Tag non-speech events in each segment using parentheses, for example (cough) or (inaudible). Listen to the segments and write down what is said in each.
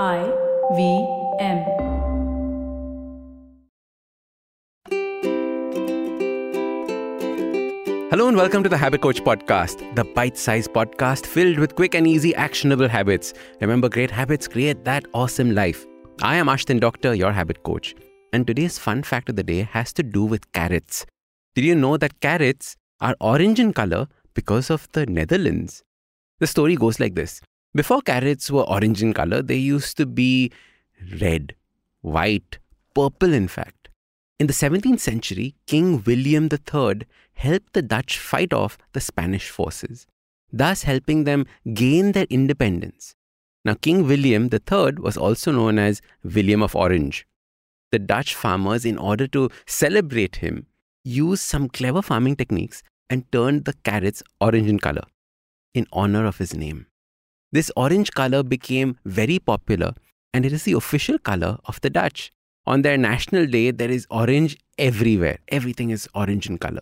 I V M. Hello and welcome to the Habit Coach Podcast, the bite sized podcast filled with quick and easy actionable habits. Remember, great habits create that awesome life. I am Ashdin Doctor, your habit coach. And today's fun fact of the day has to do with carrots. Did you know that carrots are orange in color because of the Netherlands? The story goes like this Before carrots were orange in color, they used to be red, white, purple, in fact. In the 17th century, King William III helped the Dutch fight off the Spanish forces, thus helping them gain their independence. Now, King William III was also known as William of Orange. The Dutch farmers, in order to celebrate him, used some clever farming techniques and turned the carrots orange in color in honor of his name. This orange color became very popular and it is the official color of the Dutch. On their national day, there is orange everywhere. Everything is orange in color.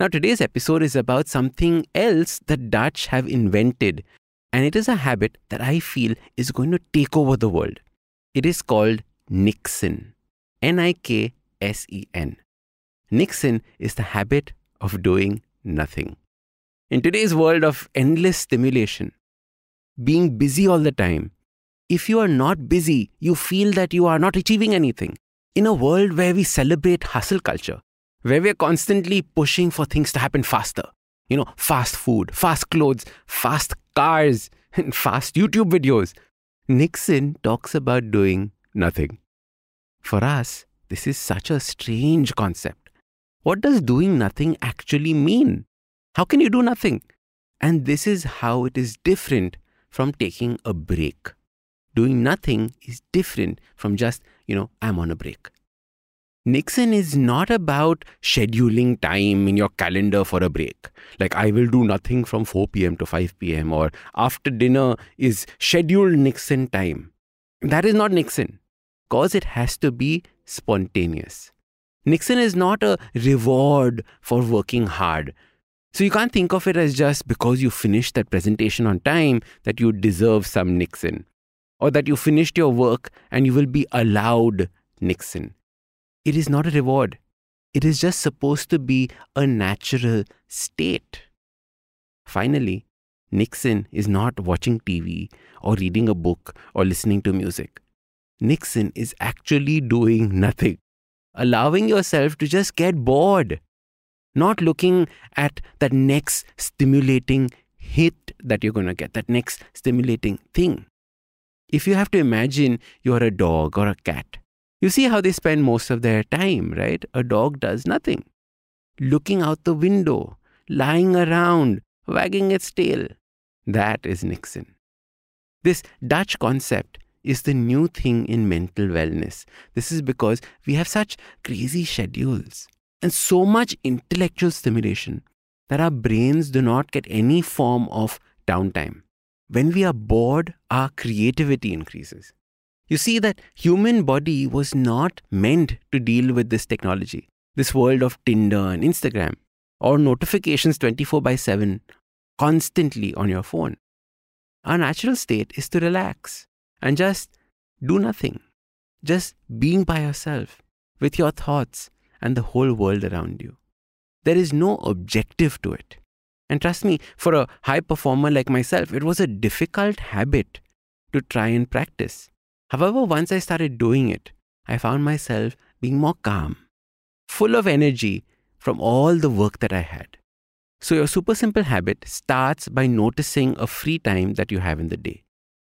Now, today's episode is about something else the Dutch have invented, and it is a habit that I feel is going to take over the world. It is called Niksen. N I K S E N. Niksen is the habit of doing nothing. In today's world of endless stimulation, being busy all the time, if you are not busy, you feel that you are not achieving anything. In a world where we celebrate hustle culture, where we are constantly pushing for things to happen faster, you know, fast food, fast clothes, fast cars, (laughs) and fast YouTube videos, Niksen talks about doing nothing. For us, this is such a strange concept. What does doing nothing actually mean? How can you do nothing? And this is how it is different from taking a break doing nothing is different from just, you know, I'm on a break. Niksen is not about scheduling time in your calendar for a break. Like, I will do nothing from 4 p.m. to 5 p.m. or after dinner is scheduled Niksen time. That is not Niksen, because it has to be spontaneous. Niksen is not a reward for working hard. So you can't think of it as just because you finished that presentation on time that you deserve some Niksen, or that you finished your work and you will be allowed Niksen. It is not a reward. It is just supposed to be a natural state. Finally, Niksen is not watching TV or reading a book or listening to music. Niksen is actually doing nothing, allowing yourself to just get bored, not looking at that next stimulating hit that you're going to get, that next stimulating thing. If you have to imagine you're a dog or a cat, you see how they spend most of their time, right? A dog does nothing. Looking out the window, lying around, wagging its tail. That is Niksen. This Dutch concept is the new thing in mental wellness. This is because we have such crazy schedules and so much intellectual stimulation that our brains do not get any form of downtime when we are bored, our creativity increases. You see that human body was not meant to deal with this technology, this world of Tinder and Instagram, or notifications 24 by 7 constantly on your phone. Our natural state is to relax and just do nothing, just being by yourself with your thoughts and the whole world around you. There is no objective to it. And trust me, for a high performer like myself, it was a difficult habit to try and practice. However, once I started doing it, I found myself being more calm, full of energy from all the work that I had. So, your super simple habit starts by noticing a free time that you have in the day.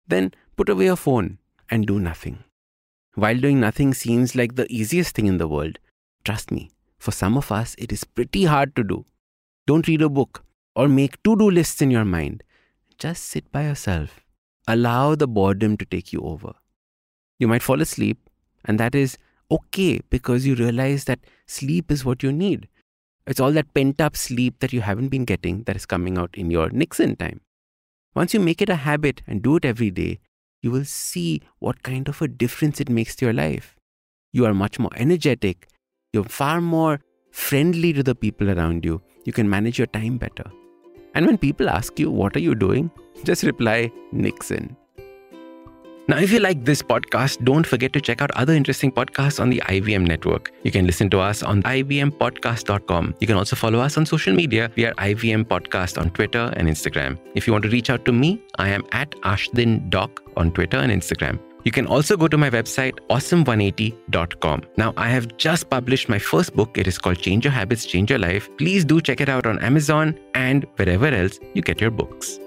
Then put away your phone and do nothing. While doing nothing seems like the easiest thing in the world, trust me, for some of us, it is pretty hard to do. Don't read a book, or make to do lists in your mind. Just sit by yourself. Allow the boredom to take you over. You might fall asleep, and that is okay because you realize that sleep is what you need. It's all that pent up sleep that you haven't been getting that is coming out in your Niksen time. Once you make it a habit and do it every day, you will see what kind of a difference it makes to your life. You are much more energetic. You're far more friendly to the people around you. You can manage your time better. And when people ask you, What are you doing? just reply, Niksen. Now, if you like this podcast, don't forget to check out other interesting podcasts on the IVM network. You can listen to us on ivmpodcast.com. You can also follow us on social media. We are IVM Podcast on Twitter and Instagram. If you want to reach out to me, I am at Ashdin Doc on Twitter and Instagram. You can also go to my website, awesome180.com. Now, I have just published my first book. It is called Change Your Habits, Change Your Life. Please do check it out on Amazon and wherever else you get your books.